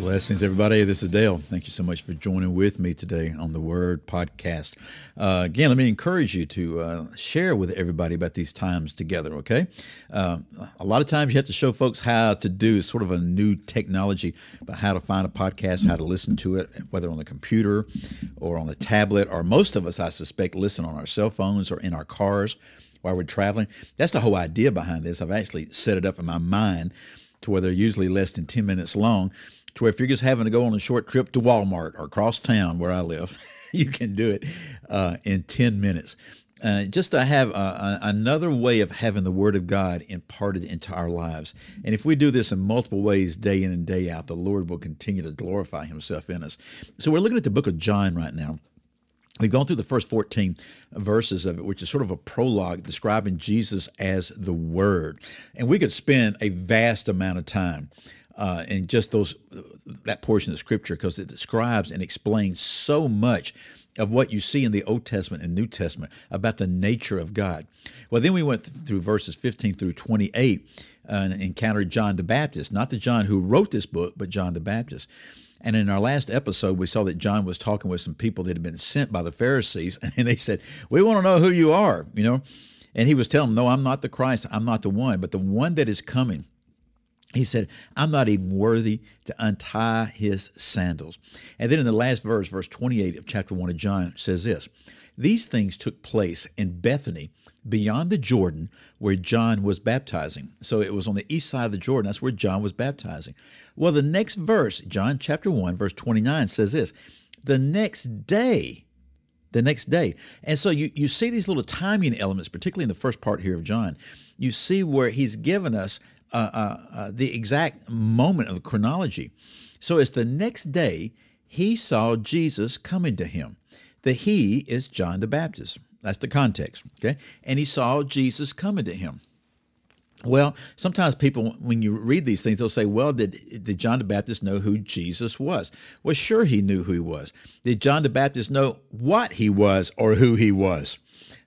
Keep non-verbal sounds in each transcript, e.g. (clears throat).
Blessings, everybody. This is Dale. Thank you so much for joining with me today on the Word Podcast. Uh, again, let me encourage you to uh, share with everybody about these times together, okay? Uh, a lot of times you have to show folks how to do sort of a new technology about how to find a podcast, how to listen to it, whether on the computer or on the tablet, or most of us, I suspect, listen on our cell phones or in our cars while we're traveling. That's the whole idea behind this. I've actually set it up in my mind to where they're usually less than 10 minutes long to where if you're just having to go on a short trip to Walmart or across town where I live, (laughs) you can do it uh, in 10 minutes. Uh, just to have uh, another way of having the Word of God imparted into our lives. And if we do this in multiple ways, day in and day out, the Lord will continue to glorify Himself in us. So we're looking at the book of John right now. We've gone through the first 14 verses of it, which is sort of a prologue describing Jesus as the Word. And we could spend a vast amount of time uh, and just those that portion of scripture because it describes and explains so much of what you see in the Old Testament and New Testament about the nature of God. Well, then we went through verses 15 through 28 uh, and encountered John the Baptist, not the John who wrote this book, but John the Baptist. And in our last episode, we saw that John was talking with some people that had been sent by the Pharisees, (laughs) and they said, We want to know who you are, you know. And he was telling them, No, I'm not the Christ, I'm not the one, but the one that is coming he said, I'm not even worthy to untie his sandals. And then in the last verse, verse 28 of chapter 1 of John, says this These things took place in Bethany, beyond the Jordan, where John was baptizing. So it was on the east side of the Jordan. That's where John was baptizing. Well, the next verse, John chapter 1, verse 29, says this The next day, the next day. And so you, you see these little timing elements, particularly in the first part here of John. You see where he's given us uh, uh, uh, the exact moment of the chronology. So it's the next day he saw Jesus coming to him. The he is John the Baptist. That's the context. Okay. And he saw Jesus coming to him. Well, sometimes people, when you read these things, they'll say, Well, did, did John the Baptist know who Jesus was? Well, sure, he knew who he was. Did John the Baptist know what he was or who he was?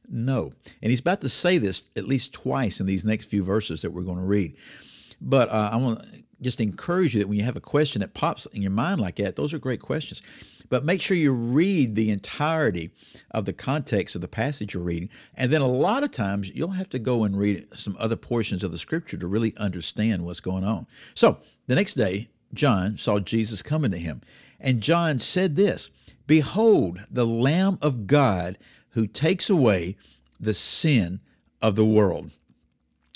No. And he's about to say this at least twice in these next few verses that we're going to read. But uh, I want to just encourage you that when you have a question that pops in your mind like that, those are great questions. But make sure you read the entirety of the context of the passage you're reading. And then a lot of times you'll have to go and read some other portions of the scripture to really understand what's going on. So the next day, John saw Jesus coming to him. And John said this Behold, the Lamb of God who takes away the sin of the world.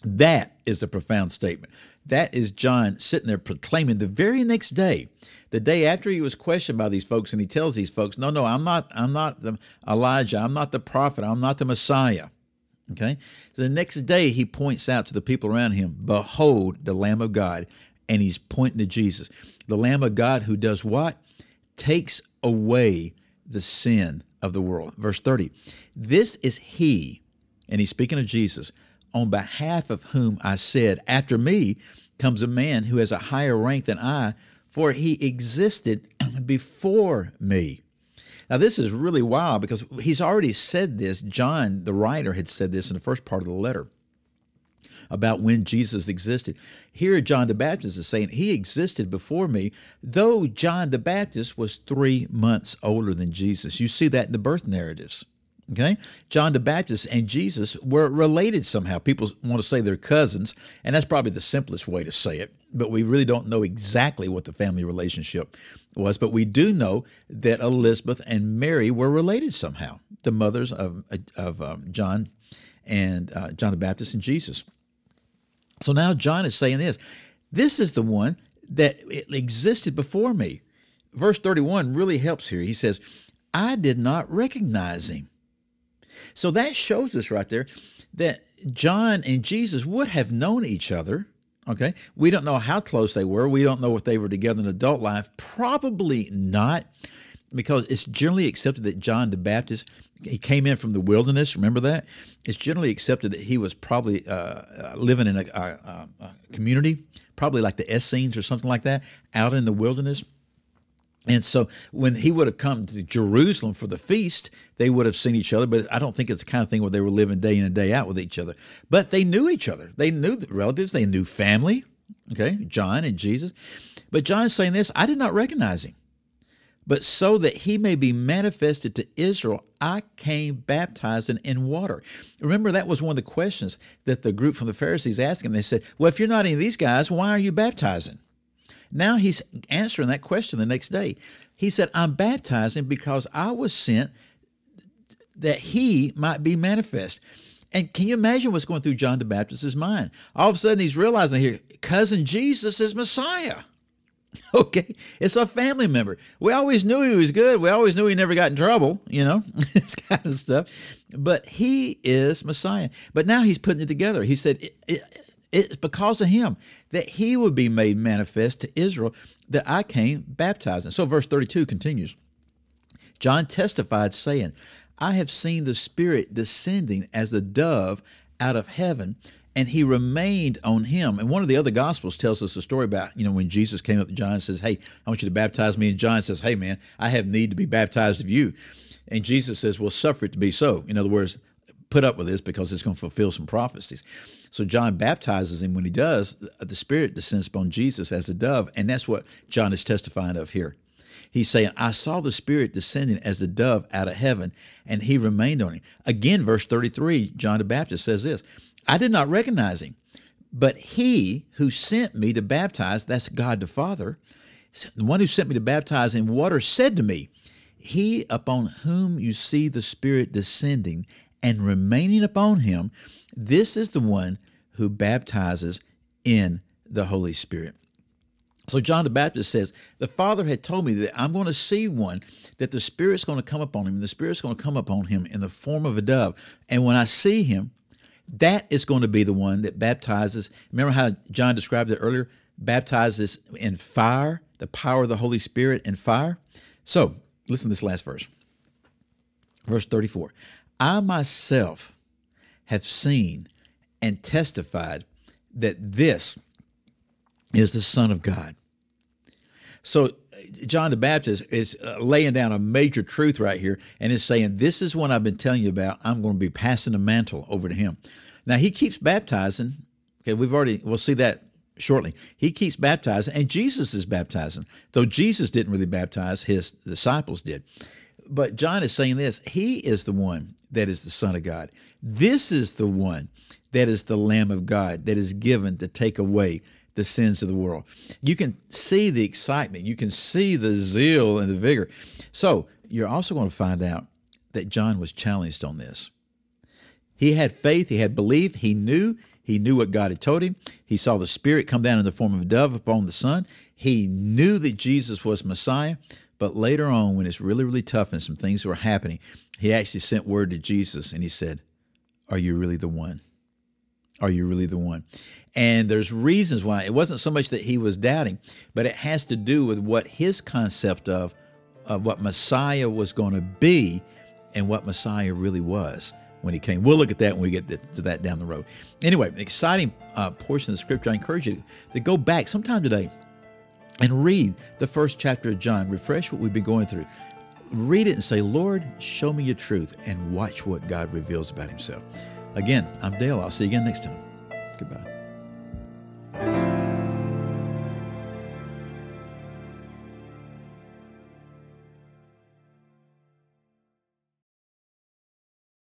That is a profound statement. That is John sitting there proclaiming the very next day, the day after he was questioned by these folks, and he tells these folks, "No, no, I'm not. I'm not the Elijah. I'm not the prophet. I'm not the Messiah." Okay. The next day, he points out to the people around him, "Behold, the Lamb of God," and he's pointing to Jesus, the Lamb of God who does what? Takes away the sin of the world. Verse 30. This is he, and he's speaking of Jesus, on behalf of whom I said, After me comes a man who has a higher rank than I, for he existed (clears throat) before me. Now, this is really wild because he's already said this. John, the writer, had said this in the first part of the letter about when Jesus existed. Here, John the Baptist is saying he existed before me, though John the Baptist was three months older than Jesus. You see that in the birth narratives. Okay? John the Baptist and Jesus were related somehow. People want to say they're cousins, and that's probably the simplest way to say it, but we really don't know exactly what the family relationship was. But we do know that Elizabeth and Mary were related somehow, the mothers of, of um, John and uh, John the Baptist and Jesus. So now John is saying this this is the one that existed before me. Verse 31 really helps here. He says, I did not recognize him. So that shows us right there that John and Jesus would have known each other. Okay. We don't know how close they were. We don't know if they were together in adult life. Probably not. Because it's generally accepted that John the Baptist he came in from the wilderness. Remember that? It's generally accepted that he was probably uh, uh living in a, a, a, community, probably like the Essenes or something like that, out in the wilderness. And so when he would have come to Jerusalem for the feast, they would have seen each other. But I don't think it's the kind of thing where they were living day in and day out with each other. But they knew each other. They knew the relatives. They knew family. Okay, John and Jesus. But John's saying this I did not recognize him. But so that he may be manifested to Israel, I came baptizing in water. Remember, that was one of the questions that the group from the Pharisees asked him. They said, Well, if you're not any of these guys, why are you baptizing? Now he's answering that question the next day. He said, I'm baptizing because I was sent that he might be manifest. And can you imagine what's going through John the Baptist's mind? All of a sudden, he's realizing here, cousin Jesus is Messiah. (laughs) Okay, it's a family member. We always knew he was good. We always knew he never got in trouble, you know, (laughs) this kind of stuff. But he is Messiah. But now he's putting it together. He said, it, it, It's because of him that he would be made manifest to Israel that I came baptizing. So, verse 32 continues John testified, saying, I have seen the Spirit descending as a dove out of heaven and he remained on him. And one of the other gospels tells us a story about, you know, when Jesus came up to John and says, Hey, I want you to baptize me. And John says, Hey, man, I have need to be baptized of you. And Jesus says, Well, suffer it to be so. In other words, put up with this because it's going to fulfill some prophecies. So John baptizes him. When he does, the Spirit descends upon Jesus as a dove. And that's what John is testifying of here. He's saying, I saw the Spirit descending as a dove out of heaven, and he remained on him. Again, verse 33, John the Baptist says this I did not recognize him. But he who sent me to baptize, that's God the Father, the one who sent me to baptize in water said to me, He upon whom you see the Spirit descending and remaining upon him, this is the one who baptizes in the Holy Spirit. So John the Baptist says, The Father had told me that I'm going to see one, that the Spirit's going to come upon him, and the Spirit's going to come upon him in the form of a dove. And when I see him, that is going to be the one that baptizes. Remember how John described it earlier? Baptizes in fire, the power of the Holy Spirit in fire. So, listen to this last verse. Verse 34 I myself have seen and testified that this is the Son of God. So, John the Baptist is uh, laying down a major truth right here and is saying, This is what I've been telling you about. I'm going to be passing the mantle over to him. Now, he keeps baptizing. Okay, we've already, we'll see that shortly. He keeps baptizing, and Jesus is baptizing, though Jesus didn't really baptize, his disciples did. But John is saying this He is the one that is the Son of God. This is the one that is the Lamb of God that is given to take away the sins of the world. You can see the excitement, you can see the zeal and the vigor. So, you're also going to find out that John was challenged on this. He had faith, he had belief, he knew, he knew what God had told him. He saw the Spirit come down in the form of a dove upon the Son. He knew that Jesus was Messiah. But later on, when it's really, really tough and some things were happening, he actually sent word to Jesus and he said, Are you really the one? Are you really the one? And there's reasons why. It wasn't so much that he was doubting, but it has to do with what his concept of, of what Messiah was going to be and what Messiah really was when he came. We'll look at that when we get to that down the road. Anyway, exciting uh, portion of the scripture. I encourage you to go back sometime today and read the first chapter of John. Refresh what we've been going through. Read it and say, Lord, show me your truth, and watch what God reveals about himself. Again, I'm Dale. I'll see you again next time. Goodbye.